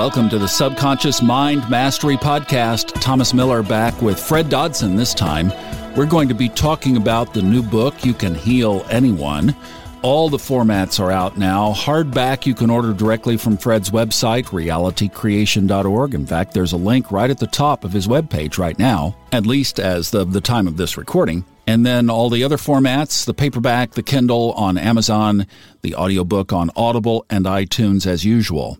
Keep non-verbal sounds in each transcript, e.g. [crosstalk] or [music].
Welcome to the Subconscious Mind Mastery Podcast. Thomas Miller back with Fred Dodson this time. We're going to be talking about the new book, You Can Heal Anyone. All the formats are out now. Hardback you can order directly from Fred's website, realitycreation.org. In fact, there's a link right at the top of his webpage right now, at least as of the time of this recording. And then all the other formats the paperback, the Kindle on Amazon, the audiobook on Audible and iTunes as usual.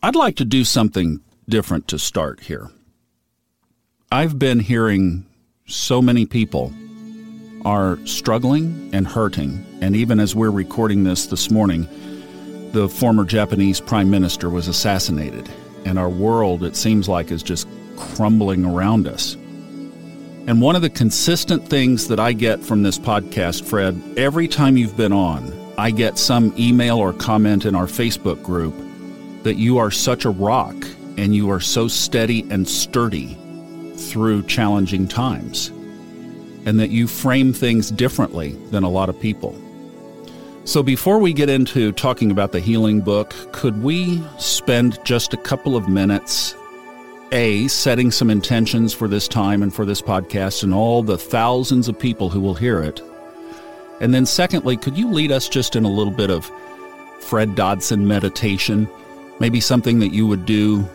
I'd like to do something different to start here. I've been hearing so many people are struggling and hurting, and even as we're recording this this morning, the former Japanese prime minister was assassinated, and our world, it seems like, is just crumbling around us. And one of the consistent things that I get from this podcast, Fred, every time you've been on, I get some email or comment in our Facebook group that you are such a rock and you are so steady and sturdy through challenging times, and that you frame things differently than a lot of people. So, before we get into talking about the healing book, could we spend just a couple of minutes, A, setting some intentions for this time and for this podcast and all the thousands of people who will hear it? And then, secondly, could you lead us just in a little bit of Fred Dodson meditation? Maybe something that you would do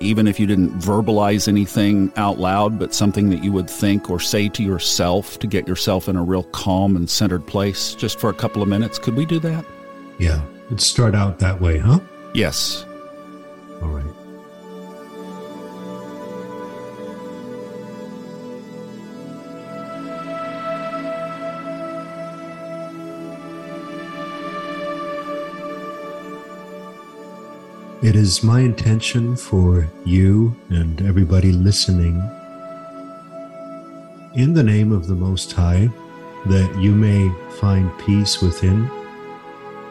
even if you didn't verbalize anything out loud, but something that you would think or say to yourself to get yourself in a real calm and centered place just for a couple of minutes. Could we do that? Yeah, let's start out that way, huh? Yes. All right. It is my intention for you and everybody listening, in the name of the Most High, that you may find peace within,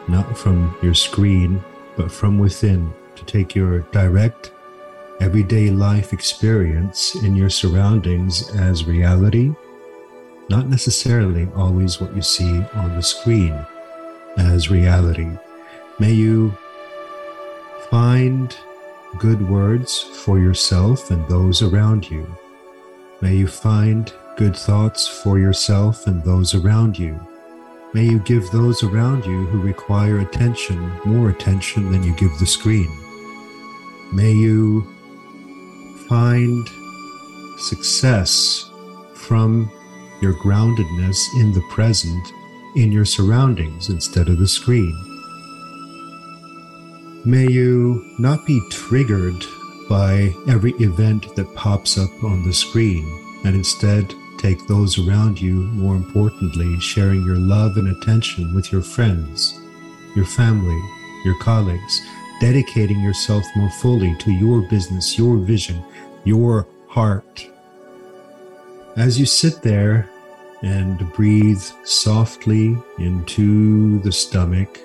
not from your screen, but from within, to take your direct, everyday life experience in your surroundings as reality, not necessarily always what you see on the screen as reality. May you Find good words for yourself and those around you. May you find good thoughts for yourself and those around you. May you give those around you who require attention more attention than you give the screen. May you find success from your groundedness in the present, in your surroundings instead of the screen. May you not be triggered by every event that pops up on the screen, and instead take those around you more importantly, sharing your love and attention with your friends, your family, your colleagues, dedicating yourself more fully to your business, your vision, your heart. As you sit there and breathe softly into the stomach,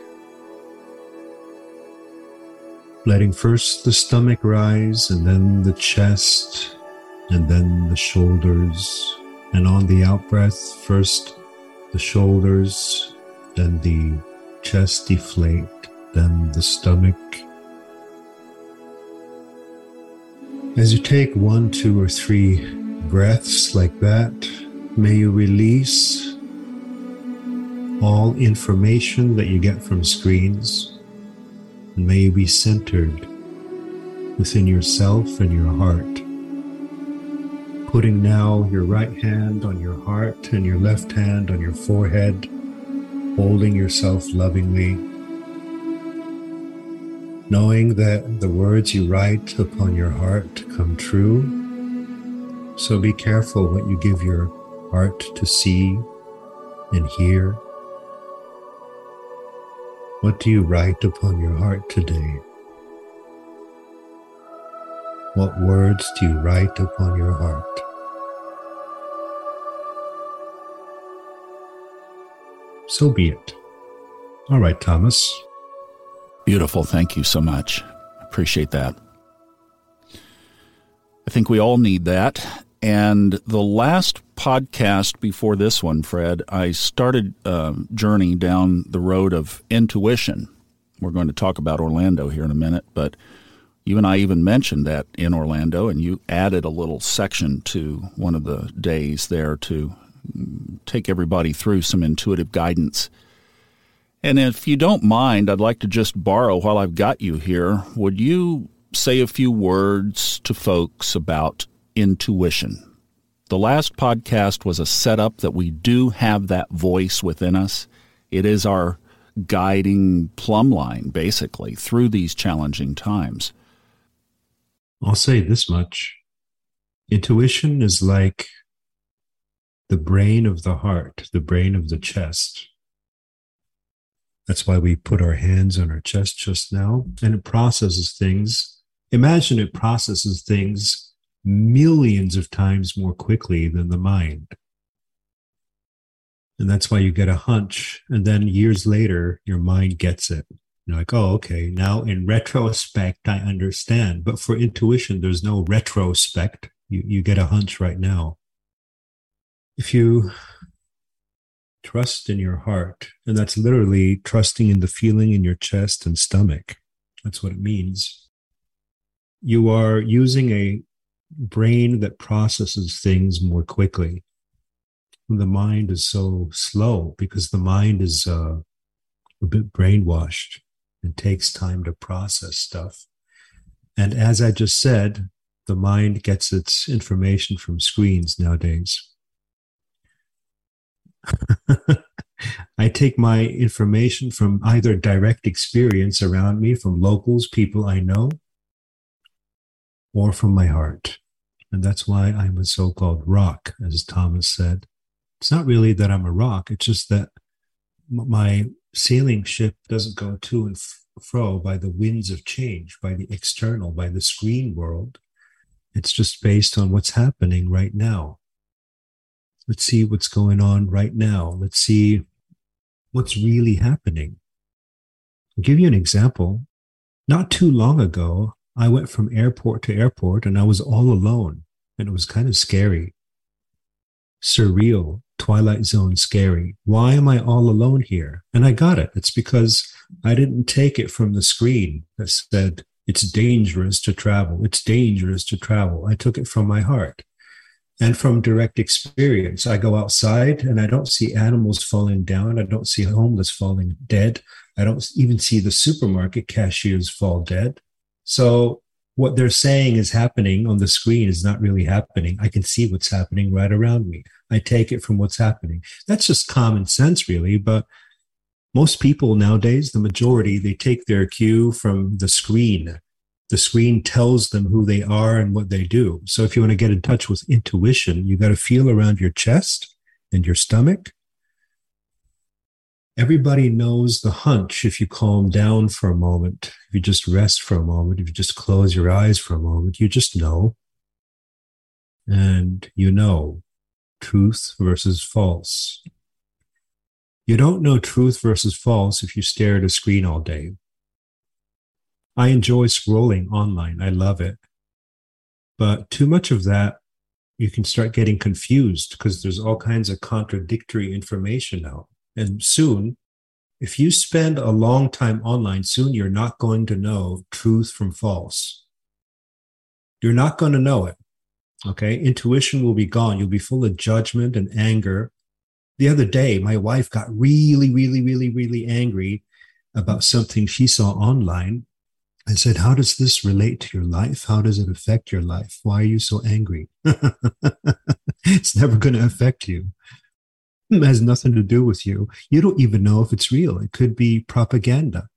letting first the stomach rise and then the chest and then the shoulders. And on the out breath, first the shoulders, then the chest deflate, then the stomach. As you take one, two, or three breaths like that, may you release all information that you get from screens and may you be centered within yourself and your heart. Putting now your right hand on your heart and your left hand on your forehead, holding yourself lovingly, knowing that the words you write upon your heart come true. So be careful what you give your heart to see and hear what do you write upon your heart today? What words do you write upon your heart? So be it. All right, Thomas. Beautiful. Thank you so much. Appreciate that. I think we all need that. And the last podcast before this one, Fred, I started a journey down the road of intuition. We're going to talk about Orlando here in a minute, but You and I even mentioned that in Orlando, and you added a little section to one of the days there to take everybody through some intuitive guidance. And if you don't mind, I'd like to just borrow while I've got you here. Would you say a few words to folks about intuition? The last podcast was a setup that we do have that voice within us. It is our guiding plumb line, basically, through these challenging times. I'll say this much intuition is like the brain of the heart, the brain of the chest. That's why we put our hands on our chest just now, and it processes things. Imagine it processes things millions of times more quickly than the mind. And that's why you get a hunch. And then years later, your mind gets it. You're like, oh, okay. Now in retrospect, I understand. But for intuition, there's no retrospect. You, you get a hunch right now. If you trust in your heart, and that's literally trusting in the feeling in your chest and stomach, that's what it means. You are using a brain that processes things more quickly. The mind is so slow because the mind is uh, a bit brainwashed and takes time to process stuff. And as I just said, the mind gets its information from screens nowadays. [laughs] I take my information from either direct experience around me, from locals, people I know, or from my heart. And that's why I'm a so called rock, as Thomas said. It's not really that I'm a rock, it's just that my sailing ship doesn't go to and fro by the winds of change, by the external, by the screen world. It's just based on what's happening right now. Let's see what's going on right now. Let's see what's really happening. I'll give you an example. Not too long ago, I went from airport to airport and I was all alone, and it was kind of scary, surreal, Twilight Zone scary. Why am I all alone here? And I got it. It's because I didn't take it from the screen that said, it's dangerous to travel. It's dangerous to travel. I took it from my heart and from direct experience. I go outside and I don't see animals falling down. I don't see homeless falling dead. I don't even see the supermarket cashiers fall dead. So what they're saying is happening on the screen is not really happening. I can see what's happening right around me. I take it from what's happening. That's just common sense, really. But most people nowadays, the majority, they take their cue from the screen. The screen tells them who they are and what they do. So if you want to get in touch with intuition, you got to feel around your chest and your stomach everybody knows the hunch if you calm down for a moment, if you just rest for a moment, if you just close your eyes for a moment, you just know. And you know truth versus false. You don't know truth versus false if you stare at a screen all day. I enjoy scrolling online. I love it. But too much of that, you can start getting confused because there's all kinds of contradictory information out. And soon, if you spend a long time online, soon you're not going to know truth from false. You're not going to know it. Okay. Intuition will be gone. You'll be full of judgment and anger. The other day, my wife got really, really, really, really angry about something she saw online. I said, How does this relate to your life? How does it affect your life? Why are you so angry? [laughs] it's never going to affect you. Has nothing to do with you. You don't even know if it's real. It could be propaganda.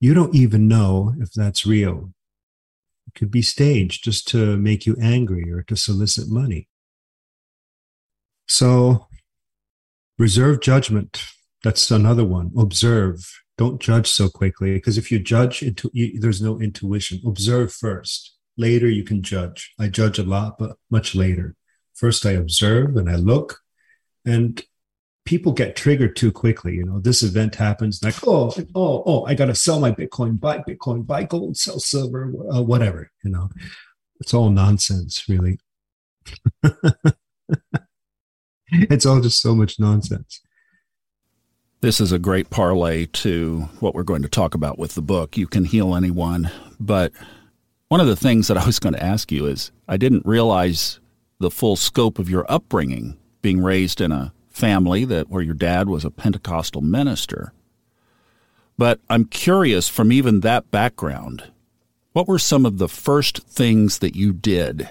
You don't even know if that's real. It could be staged just to make you angry or to solicit money. So, reserve judgment. That's another one. Observe. Don't judge so quickly because if you judge, into, you, there's no intuition. Observe first. Later, you can judge. I judge a lot, but much later. First, I observe and I look and people get triggered too quickly. You know, this event happens, like, oh, oh, oh, I got to sell my Bitcoin, buy Bitcoin, buy gold, sell silver, uh, whatever. You know, it's all nonsense, really. [laughs] it's all just so much nonsense. This is a great parlay to what we're going to talk about with the book. You can heal anyone. But one of the things that I was going to ask you is I didn't realize the full scope of your upbringing, being raised in a family that where your dad was a Pentecostal minister. But I'm curious from even that background, what were some of the first things that you did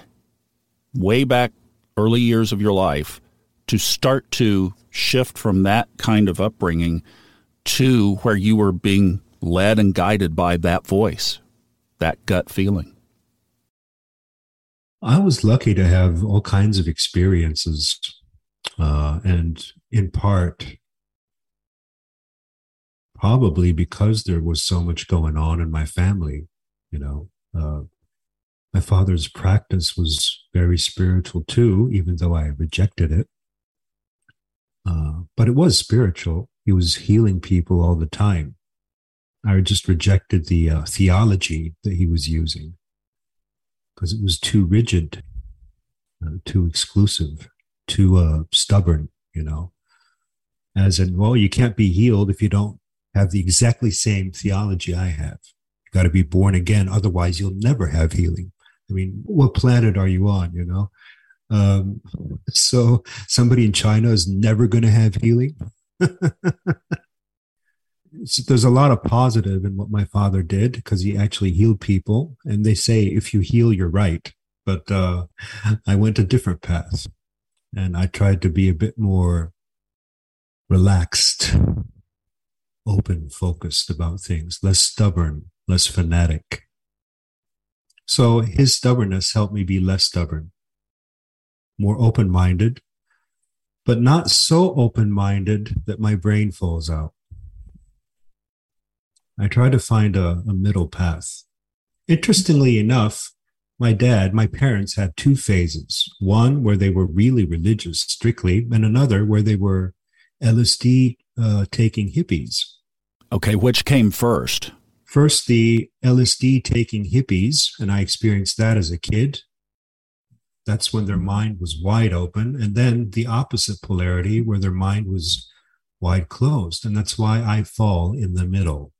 way back early years of your life to start to shift from that kind of upbringing to where you were being led and guided by that voice, that gut feeling? I was lucky to have all kinds of experiences. Uh, and in part, probably because there was so much going on in my family, you know, uh, my father's practice was very spiritual too, even though I rejected it. Uh, but it was spiritual. He was healing people all the time. I just rejected the uh, theology that he was using because it was too rigid, uh, too exclusive, too uh, stubborn, you know. As in, well, you can't be healed if you don't have the exactly same theology I have. You got to be born again, otherwise, you'll never have healing. I mean, what planet are you on, you know? Um, so somebody in China is never going to have healing. [laughs] there's a lot of positive in what my father did because he actually healed people. And they say if you heal, you're right. But uh, I went a different path, and I tried to be a bit more relaxed, open, focused about things, less stubborn, less fanatic. So his stubbornness helped me be less stubborn more open minded, but not so open minded that my brain falls out. I try to find a, a, middle path. Interestingly enough, my dad, my parents had two phases one where they were really religious strictly, and another where they were LSD uh, taking hippies. Okay, which came first? First, the LSD taking hippies, and I experienced that as a kid that's when their mind was wide open. And then the opposite polarity, where their mind was wide closed. And that's why I fall in the middle.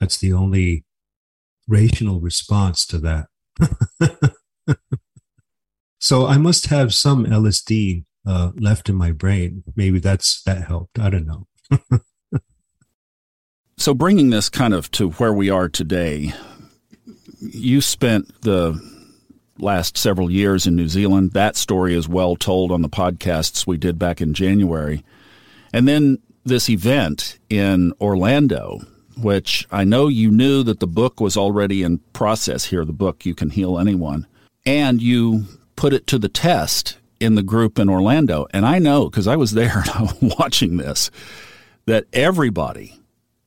That's the only rational response to that. [laughs] so I must have some LSD uh, left in my brain. Maybe that's that helped. I don't know. [laughs] so bringing this kind of to where we are today, you spent the last several years in New Zealand. That story is well told on the podcasts we did back in January. And then this event in Orlando, which I know you knew that the book was already in process here, the book You Can Heal Anyone, and you put it to the test in the group in Orlando. And I know because I was there [laughs] watching this that everybody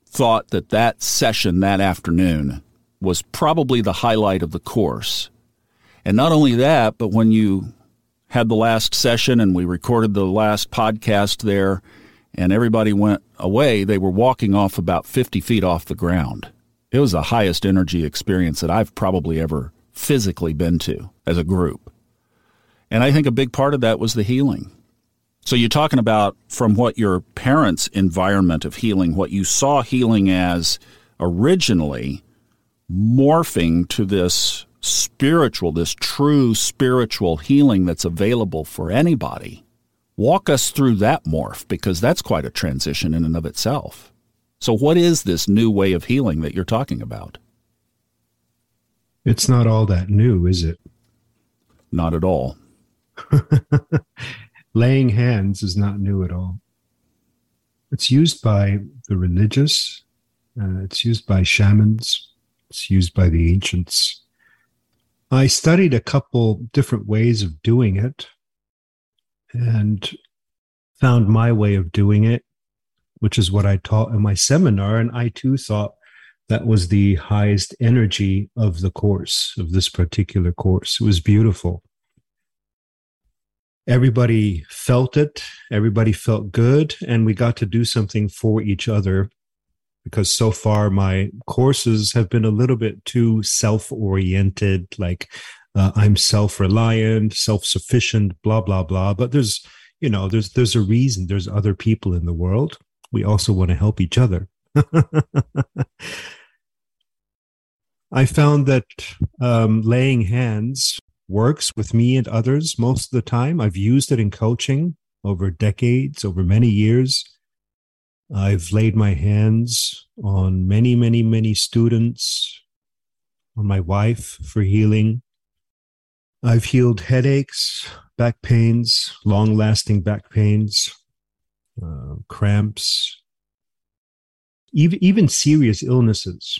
thought that that session that afternoon was probably the highlight of the course and not only that, but when you had the last session and we recorded the last podcast there and everybody went away, they were walking off about 50 feet off the ground. It was the highest energy experience that I've probably ever physically been to as a group. And I think a big part of that was the healing. So you're talking about from what your parents' environment of healing, what you saw healing as originally morphing to this spiritual, this true spiritual healing that's available for anybody. Walk us through that morph because that's quite a transition in and of itself. So, what is this new way of healing that you're talking about? It's not all that new, is it? Not at all. [laughs] Laying hands is not new at all. It's used by the religious, uh, it's used by shamans, it's used by the ancients. I studied a couple different ways of doing it and found my way of doing it, which is what I taught in my seminar. And I too thought that was the highest energy of the course, of this particular course. It was beautiful. Everybody felt it, everybody felt good, and we got to do something for each other because so far my courses have been a little bit too self-oriented like uh, i'm self-reliant self-sufficient blah blah blah but there's you know there's there's a reason there's other people in the world we also want to help each other. [laughs] I found that um, laying hands works with me and others most of the time. I've used it in coaching over decades, over many years. I've laid my hands on many, many, many students, on my wife for healing. I've healed headaches, back pains, long lasting back pains, uh, cramps, even, even serious illnesses.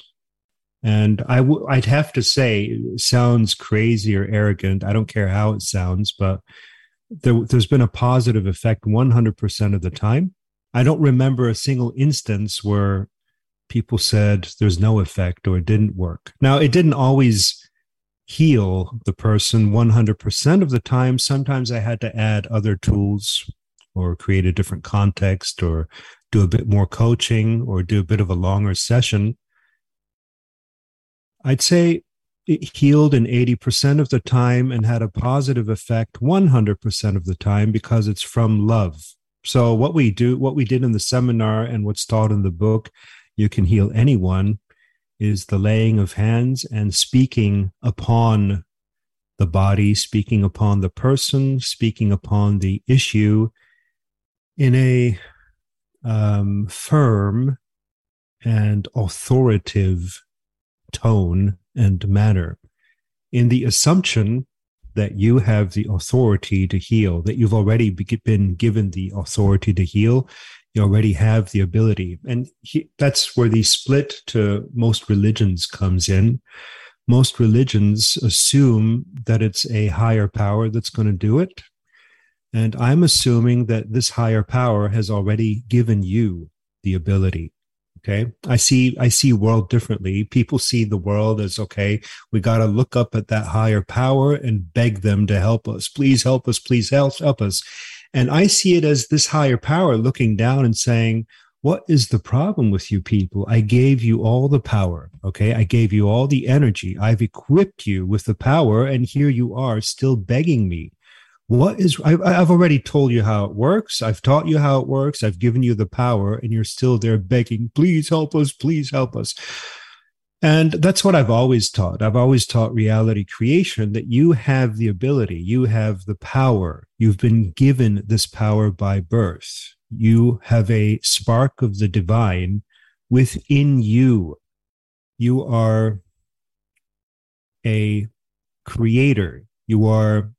And I w- I'd have to say, sounds crazy or arrogant. I don't care how it sounds, but there, there's been a positive effect 100% of the time. I don't remember a single instance where people said there's no effect or it didn't work. Now, it didn't always heal the person 100% of the time. Sometimes I had to add other tools or create a different context or do a bit more coaching or do a bit of a longer session. I'd say it healed in 80% of the time and had a positive effect 100% of the time because it's from love. So what we do, what we did in the seminar and what's taught in the book, you can heal anyone, is the laying of hands and speaking upon the body, speaking upon the person, speaking upon the issue in a um, firm and authoritative tone and manner in the assumption that you have the authority to heal, that you've already been given the authority to heal. You already have the ability. And he, that's where the split to most religions comes in. Most religions assume that it's a higher power that's going to do it. And I'm assuming that this higher power has already given you the ability okay i see i see world differently people see the world as okay we got to look up at that higher power and beg them to help us please help us please help, help us and i see it as this higher power looking down and saying what is the problem with you people? I gave you all the power okay? I gave you all the energy. I've equipped you with the power and here you are still begging me. What is I've, already told you how it works. I've taught you how it works. I've given you the power and you're still there begging please help us please help us and that's what i've always taught i've always taught reality creation that you have the ability you have the power you've been given this power by birth you have a spark of the divine within you you are a creator you are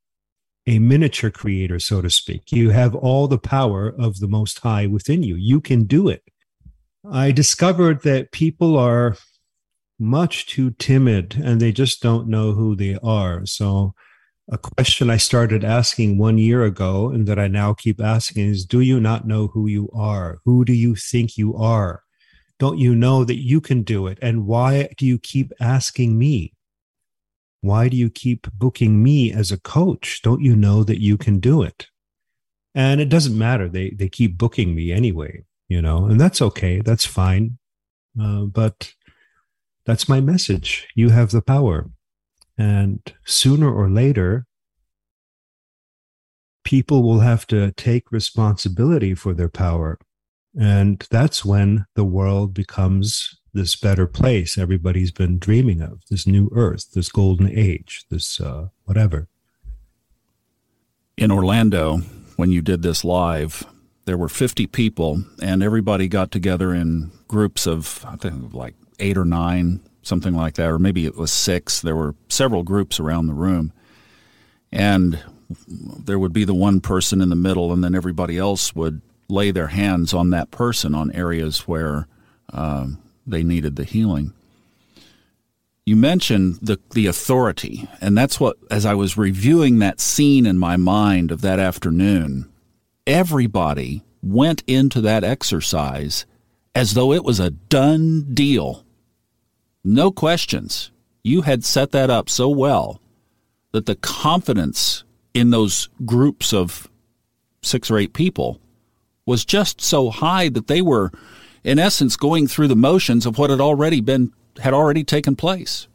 a miniature creator, so to speak. You have all the power of the Most High within you. You can do it. I discovered that people are much too timid and they just don't know who they are. So, a question I started asking one year ago and that I now keep asking is Do you not know who you are? Who do you think you are? Don't you know that you can do it? And why do you keep asking me? Why do you keep booking me as a coach? Don't you know that you can do it? And it doesn't matter. They, they keep booking me anyway, you know, and that's okay. That's fine. Uh, but that's my message. You have the power. And sooner or later, people will have to take responsibility for their power. And that's when the world becomes this better place everybody's been dreaming of, this new earth, this golden age, this uh, whatever. In Orlando, when you did this live, there were 50 people, and everybody got together in groups of, I think, like eight or nine, something like that, or maybe it was six. There were several groups around the room. And there would be the one person in the middle, and then everybody else would lay their hands on that person on areas where um, they needed the healing. You mentioned the the authority, and that's what as I was reviewing that scene in my mind of that afternoon, everybody went into that exercise as though it was a done deal. No questions. You had set that up so well that the confidence in those groups of six or eight people was just so high that they were in essence going through the motions of what had already been had already taken place.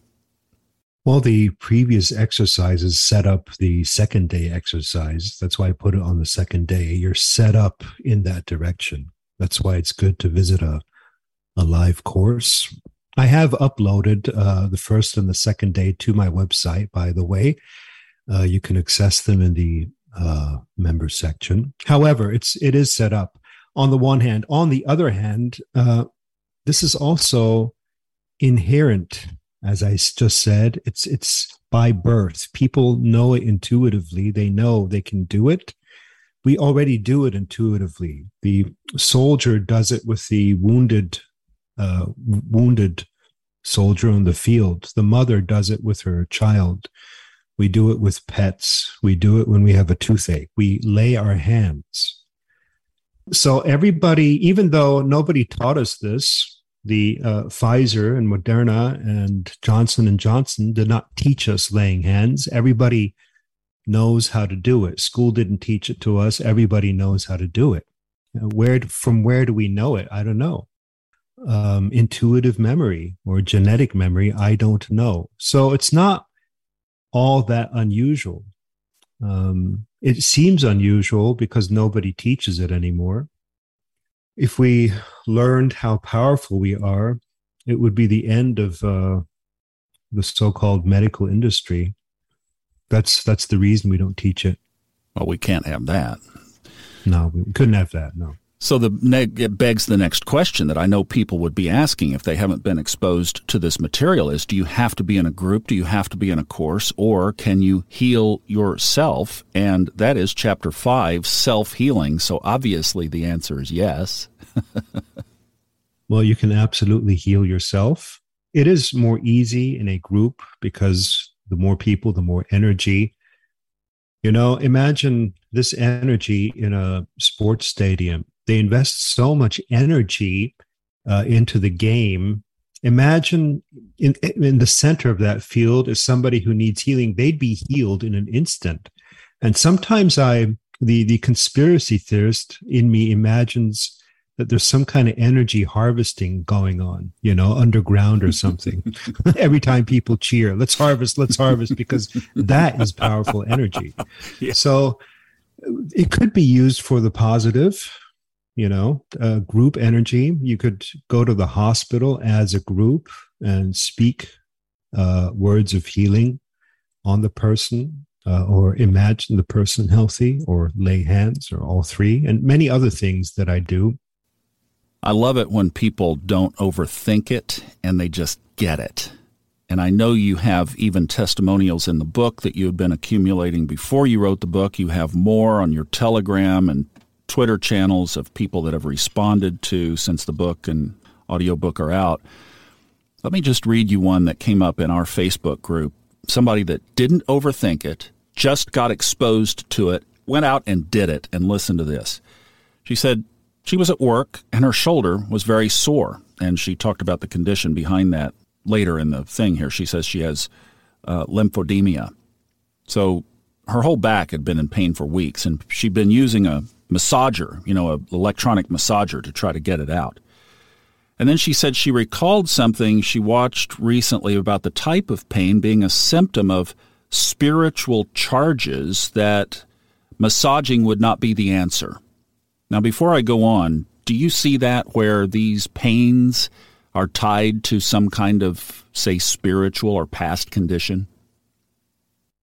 Well, the previous exercises set up the second day exercise. That's why I put it on the second day. You're set up in that direction. That's why it's good to visit a, a live course. I have uploaded uh, the first and the second day to my website, by the way. Uh, you can access them in the uh, member section. However, it's it is set up on the one hand. On the other hand, uh, this is also inherent, as I just said. It's it's by birth. People know it intuitively. They know they can do it. We already do it intuitively. The soldier does it with the wounded, uh, wounded soldier on the field. The mother does it with her child. We do it with pets. We do it when we have a toothache. We lay our hands. So everybody, even though nobody taught us this, the uh, Pfizer and Moderna and Johnson and Johnson did not teach us laying hands. Everybody knows how to do it. School didn't teach it to us. Everybody knows how to do it. Where from where do we know it? I don't know. Um, intuitive memory or genetic memory, I don't know. So it's not all that unusual. Um, it seems unusual because nobody teaches it anymore if we learned how powerful we are, it would be the end of uh, the so-called medical industry. That's that's the reason we don't teach it. Well, we can't have that. No, we couldn't have that. No. So the it begs the next question that I know people would be asking if they haven't been exposed to this material is do you have to be in a group? Do you have to be in a course or can you heal yourself? And that is chapter 5, self-healing. So obviously the answer is yes. [laughs] well, you can absolutely heal yourself. It is more easy in a group because the more people, the more energy. You know, imagine this energy in a sports stadium they invest so much energy uh, into the game. Imagine in, in the center of that field is somebody who needs healing. They'd be healed in an instant. And sometimes I, the, the conspiracy theorist in me imagines that there's some kind of energy harvesting going on, you know, underground or something. [laughs] Every time people cheer, let's harvest, let's harvest, because that is powerful energy. [laughs] Yeah. So it could be used for the positive you know, uh, group energy. You could go to the hospital as a group and speak uh, words of healing on the person uh, or imagine the person healthy or lay hands or all three and many other things that I do. I love it when people don't overthink it and they just get it. And I know you have even testimonials in the book that you had been accumulating before you wrote the book. You have more on your Telegram and Twitter channels of people that have responded to since the book and audiobook are out. Let me just read you one that came up in our Facebook group. Somebody that didn't overthink it, just got exposed to it, went out and did it, and listen to this. She said she was at work and her shoulder was very sore, and she talked about the condition behind that later in the thing here. She says she has uh, lymphedema. So her whole back had been in pain for weeks, and she'd been using a massager, you know, an electronic massager to try to get it out. And then she said she recalled something she watched recently about the type of pain being a symptom of spiritual charges that massaging would not be the answer. Now, before I go on, do you see that where these pains are tied to some kind of, say, spiritual or past condition?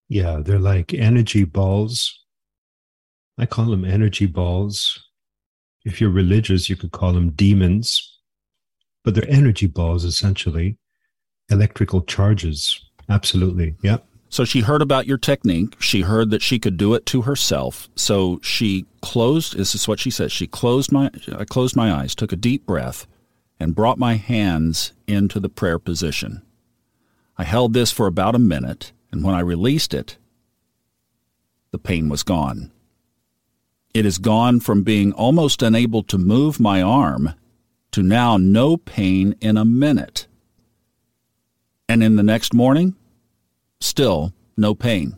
Yeah, they're like energy balls I call them energy balls. If you're religious, you could call them demons, but they're energy balls essentially, electrical charges. Absolutely. Yeah. So she heard about your technique. She heard that she could do it to herself. So she closed, this is what she said. She closed my, I closed my eyes, took a deep breath, and brought my hands into the prayer position. I held this for about a minute, and when I released it, the pain was gone. It has gone from being almost unable to move my arm to now no pain in a minute. And in the next morning, still no pain.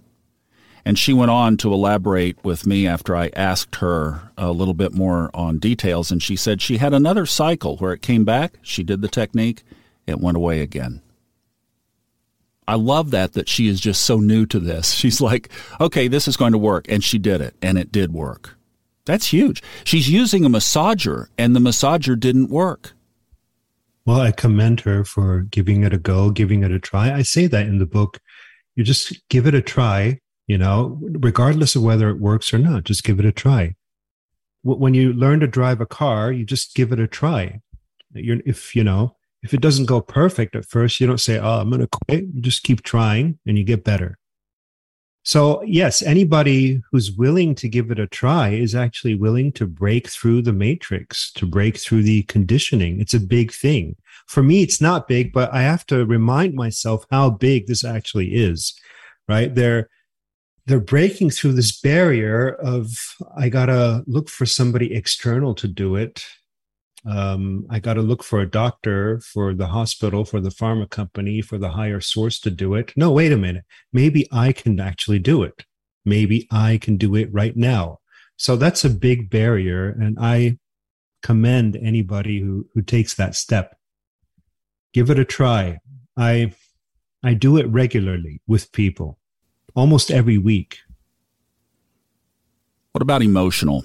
And she went on to elaborate with me after I asked her a little bit more on details. And she said she had another cycle where it came back, she did the technique, it went away again. I love that that she is just so new to this. She's like, okay, this is going to work. And she did it, and it did work. That's huge. She's using a massager, and the massager didn't work. Well, I commend her for giving it a go, giving it a try. I say that in the book. You just give it a try, you know, regardless of whether it works or not, just give it a try. When you learn to drive a car, you just give it a try. You're, if, you know, if it doesn't go perfect at first, you don't say, oh, I'm going to quit. You just keep trying and you get better. So, yes, anybody who's willing to give it a try is actually willing to break through the matrix, to break through the conditioning. It's a big thing. For me, it's not big, but I have to remind myself how big this actually is, right? They're, they're breaking through this barrier of, I got to look for somebody external to do it um, I got to look for a doctor, for the hospital, for the pharma company, for the higher source to do it. No, wait a minute. Maybe I can actually do it. Maybe I can do it right now. So that's a big barrier. And I commend anybody who, who takes that step. Give it a try. I, I do it regularly with people almost every week. What about emotional?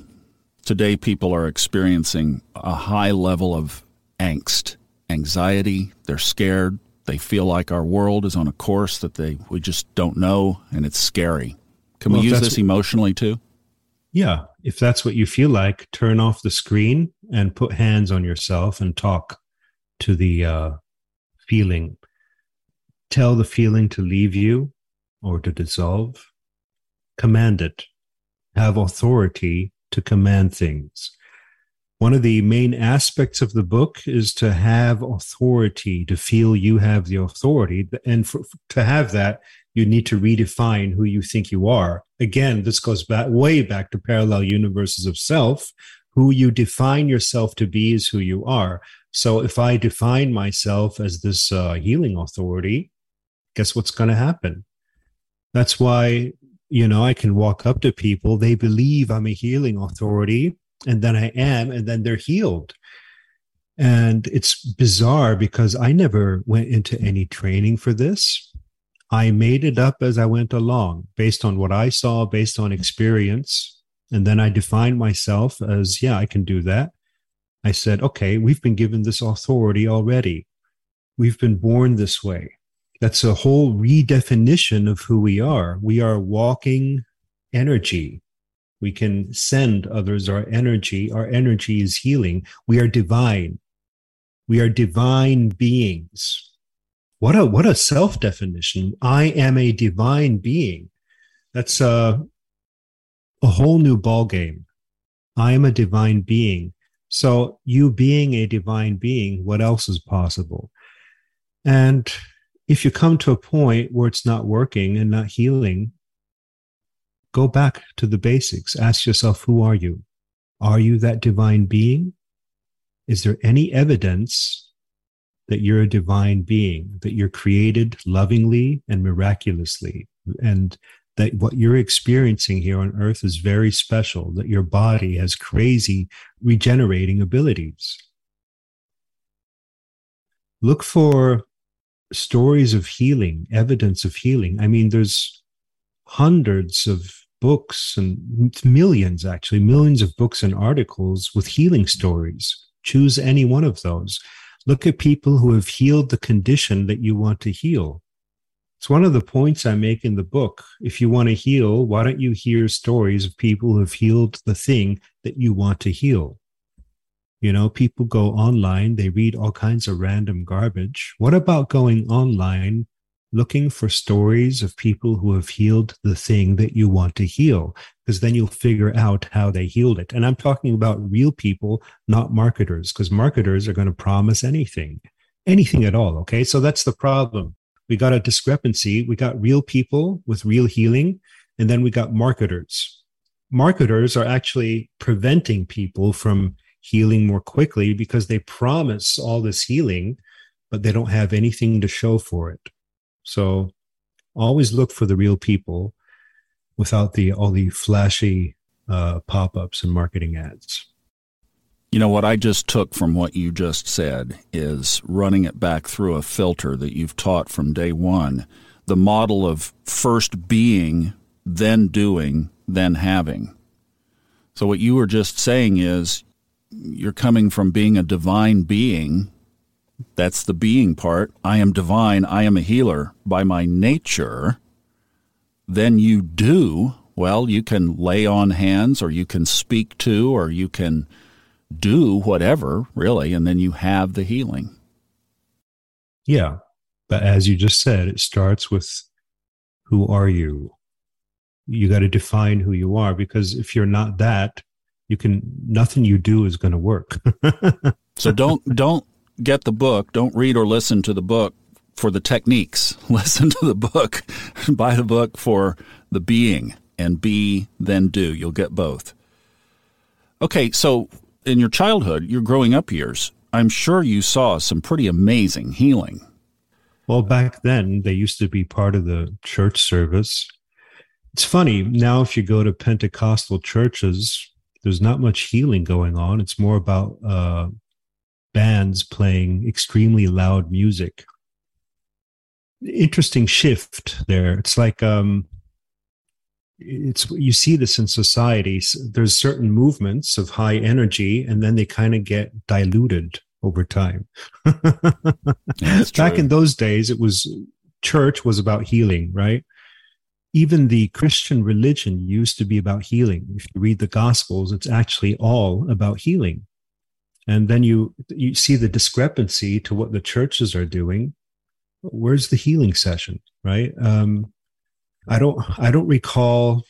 Today, people are experiencing a high level of angst, anxiety. They're scared. They feel like our world is on a course that they we just don't know, and it's scary. Can well, we use this emotionally too? Yeah, if that's what you feel like, turn off the screen and put hands on yourself and talk to the uh, feeling. Tell the feeling to leave you or to dissolve. Command it. Have authority to command things. One of the main aspects of the book is to have authority, to feel you have the authority. And for, to have that, you need to redefine who you think you are. Again, this goes back way back to parallel universes of self. Who you define yourself to be is who you are. So if I define myself as this uh, healing authority, guess what's going to happen? That's why you know, I can walk up to people, they believe I'm a healing authority, and then I am, and then they're healed. And it's bizarre because I never went into any training for this. I made it up as I went along based on what I saw, based on experience. And then I defined myself as, yeah, I can do that. I said, okay, we've been given this authority already. We've been born this way that's a whole redefinition of who we are. We are walking energy. We can send others our energy. Our energy is healing. We are divine. We are divine beings. What a what a self definition. I am a divine being. That's a a whole new ball game. I am a divine being. So you being a divine being, what else is possible? And if you come to a point where it's not working and not healing, go back to the basics. Ask yourself, who are you? Are you that divine being? Is there any evidence that you're a divine being, that you're created lovingly and miraculously, and that what you're experiencing here on earth is very special, that your body has crazy regenerating abilities? Look for stories of healing, evidence of healing. I mean, there's hundreds of books and millions, actually, millions of books and articles with healing stories. Choose any one of those. Look at people who have healed the condition that you want to heal. It's one of the points I make in the book. If you want to heal, why don't you hear stories of people who have healed the thing that you want to heal? You know, people go online, they read all kinds of random garbage. What about going online looking for stories of people who have healed the thing that you want to heal? Because then you'll figure out how they healed it. And I'm talking about real people, not marketers, because marketers are going to promise anything, anything at all. Okay. So that's the problem. We got a discrepancy. We got real people with real healing, and then we got marketers. Marketers are actually preventing people from healing more quickly because they promise all this healing, but they don't have anything to show for it. So always look for the real people without the all the flashy uh, pop-ups and marketing ads. You know what I just took from what you just said is running it back through a filter that you've taught from day one, the model of first being, then doing, then having. So, what you were just saying is you're coming from being a divine being. That's the being part. I am divine. I am a healer by my nature. Then you do. Well, you can lay on hands, or you can speak to, or you can do whatever, really, and then you have the healing. Yeah. But as you just said, it starts with who are you? you got to define who you are because if you're not that you can nothing you do is going to work. [laughs] So don't don't get the book don't read or listen to the book for the techniques. [laughs] Listen to the book [laughs] buy the book for the being and be then do. You'll get both. Okay so in your childhood your growing up years i'm sure you saw some pretty amazing healing. Well back then they used to be part of the church service. It's funny now if you go to Pentecostal churches, there's not much healing going on. It's more about uh, bands playing extremely loud music. Interesting shift there. It's like um, it's you see this in society. There's certain movements of high energy, and then they kind of get diluted over time. [laughs] Back in those days, it was church was about healing, right? Even the Christian religion used to be about healing. If you read the Gospels, it's actually all about healing. And then you you see the discrepancy to what the churches are doing. Where's the healing session, right? Um, I don't I don't recall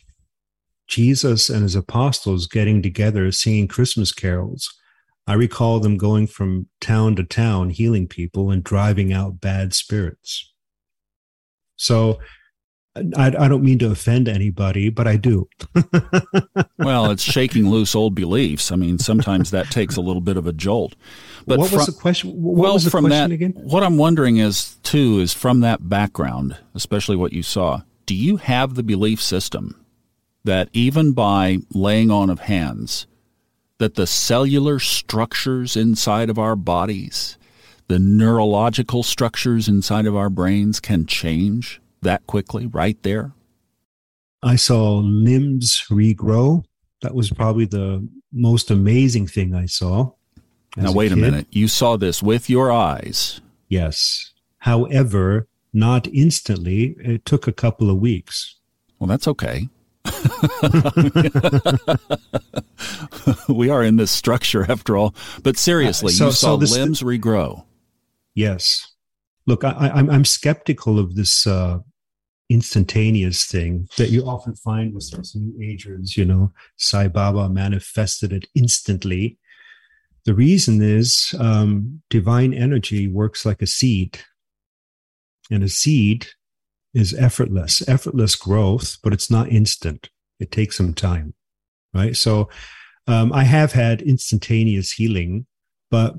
Jesus and his apostles getting together singing Christmas carols. I recall them going from town to town healing people and driving out bad spirits. So I, I don't mean to offend anybody, but I do. [laughs] well, it's shaking loose old beliefs. I mean, sometimes that takes a little bit of a jolt. But what from, was the question? What well, was the from question that, again? What I'm wondering is too is from that background, especially what you saw. Do you have the belief system that even by laying on of hands, that the cellular structures inside of our bodies, the neurological structures inside of our brains can change? That quickly right there? I saw limbs regrow. That was probably the most amazing thing I saw. Now, wait a, a minute. You saw this with your eyes. Yes. However, not instantly. It took a couple of weeks. Well, that's okay. [laughs] we are in this structure after all. But seriously, uh, so, you saw so this, limbs regrow. Yes. Look, I, am I'm, I'm skeptical of this uh, instantaneous thing that you often find with those new agers, you know, Sai Baba manifested it instantly. The reason is um, divine energy works like a seed, and a seed is effortless, effortless growth, but it's not instant. It takes some time, right? So um, I have had instantaneous healing, but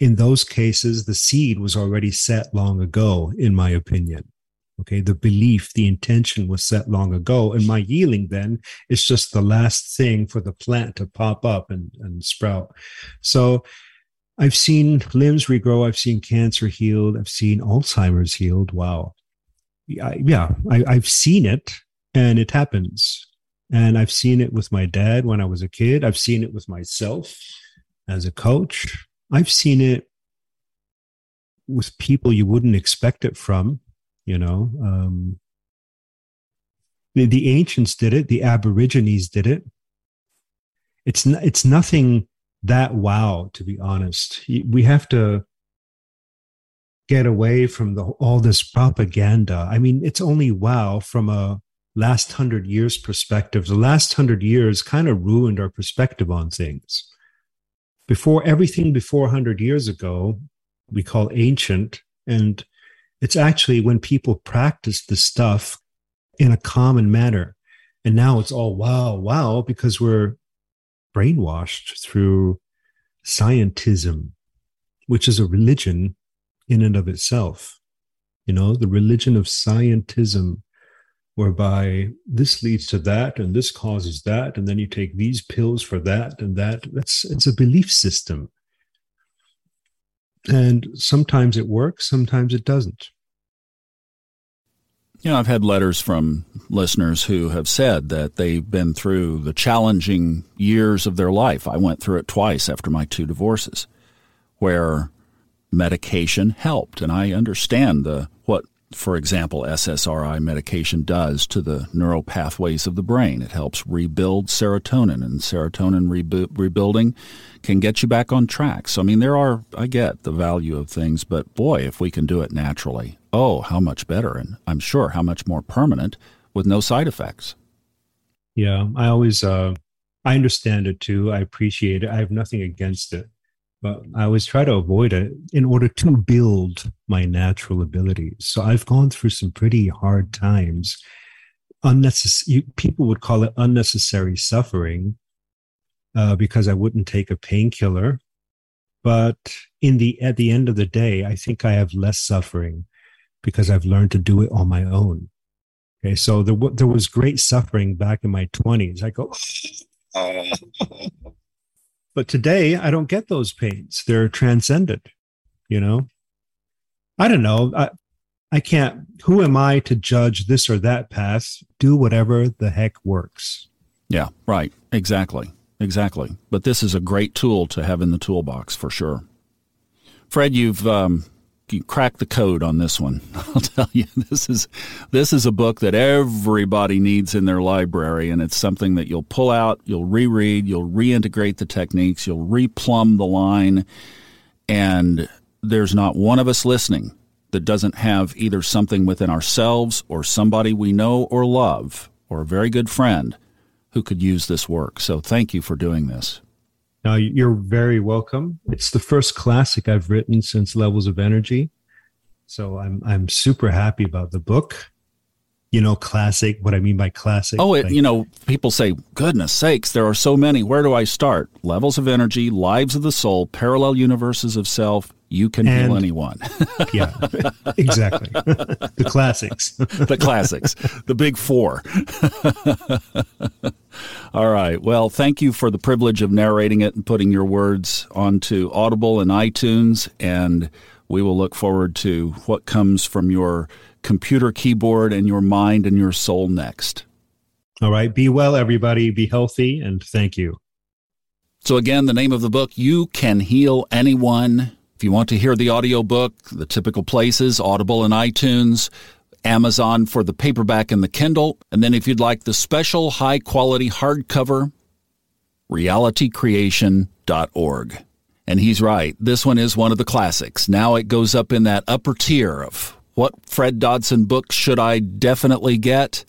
in those cases, the seed was already set long ago, in my opinion. Okay, the belief, the intention was set long ago. And my healing then is just the last thing for the plant to pop up and, and sprout. So I've seen limbs regrow, I've seen cancer healed, I've seen Alzheimer's healed. Wow. Yeah, I, I've seen it and it happens. And I've seen it with my dad when I was a kid. I've seen it with myself as a coach. I've seen it with people you wouldn't expect it from you know um, the, the ancients did it the aborigines did it. It's n- it's nothing that wow to be honest. We have to get away from the, all this propaganda. I mean it's only wow from a last hundred years perspective. The last hundred years kind of ruined our perspective on things. Before everything before 100 years ago we call ancient and it's actually when people practice the stuff in a common manner. And now it's all wow, wow, because we're brainwashed through scientism, which is a religion in and of itself. You know, the religion of scientism, whereby this leads to that and this causes that, and then you take these pills for that and that. That's it's a belief system. And sometimes it works, sometimes it doesn't. You know, I've had letters from listeners who have said that they've been through the challenging years of their life. I went through it twice after my two divorces, where medication helped, and I understand the for example, SSRI medication does to the neural pathways of the brain. It helps rebuild serotonin, and serotonin rebu- rebuilding can get you back on track. So, I mean, there are, I get the value of things, but boy, if we can do it naturally, oh, how much better. And I'm sure how much more permanent with no side effects. Yeah, I always, uh, I understand it too. I appreciate it. I have nothing against it but I always try to avoid it in order to build my natural abilities. So I've gone through some pretty hard times. Unnecessary, people would call it unnecessary suffering uh, because I wouldn't take a painkiller. But in the at the end of the day, I think I have less suffering because I've learned to do it on my own. Okay, so there, there was great suffering back in my twenties. I go. But today, I don't get those pains. They're transcended, you know? I don't know. I, I can't, who am I to judge this or that path? Do whatever the heck works. Yeah, right. Exactly. Exactly. But this is a great tool to have in the toolbox for sure. Fred, you've um, you crack the code on this one. [laughs] I'll tell you, this is this is a book that everybody needs in their library, and it's something that you'll pull out, you'll reread, you'll reintegrate the techniques, you'll replumb the line, and there's not one of us listening that doesn't have either something within ourselves or somebody we know or love or a very good friend who could use this work. So thank you for doing this. Now, you're very welcome. It's the first classic I've written since Levels of Energy. So I'm I'm super happy about the book. You know, classic. What I mean by classic. Oh, it, like, you know, people say, "Goodness sakes, there are so many. Where do I start?" Levels of energy, lives of the soul, parallel universes of self. You can and, heal anyone. [laughs] yeah, exactly. [laughs] the classics. [laughs] the classics. The big four. All right. Well, thank you for the privilege of narrating it and putting your words onto Audible and iTunes. And we will look forward to what comes from your computer keyboard and your mind and your soul next. All right. Be well, everybody. Be healthy. And thank you. So, again, the name of the book, You Can Heal Anyone. If you want to hear the audiobook, the typical places, Audible and iTunes, Amazon for the paperback and the Kindle. And then if you'd like the special high quality hardcover, realitycreation.org. And he's right. This one is one of the classics. Now it goes up in that upper tier of what Fred Dodson books should I definitely get?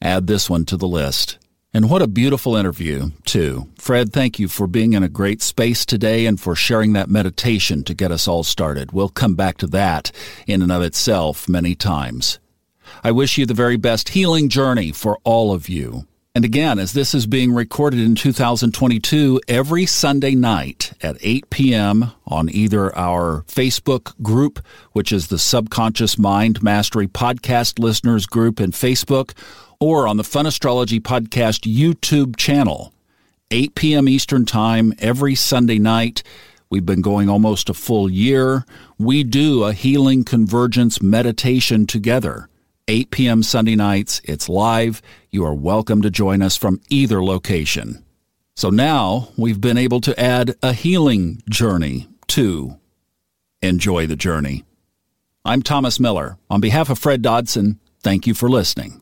Add this one to the list. And what a beautiful interview, too. Fred, thank you for being in a great space today and for sharing that meditation to get us all started. We'll come back to that in and of itself many times. I wish you the very best healing journey for all of you. And again, as this is being recorded in 2022, every Sunday night at 8 p.m. on either our Facebook group, which is the Subconscious Mind Mastery Podcast Listeners Group in Facebook, or on the Fun Astrology Podcast YouTube channel. 8 p.m. Eastern Time every Sunday night. We've been going almost a full year. We do a healing convergence meditation together. 8 p.m. Sunday nights. It's live. You are welcome to join us from either location. So now we've been able to add a healing journey to enjoy the journey. I'm Thomas Miller. On behalf of Fred Dodson, thank you for listening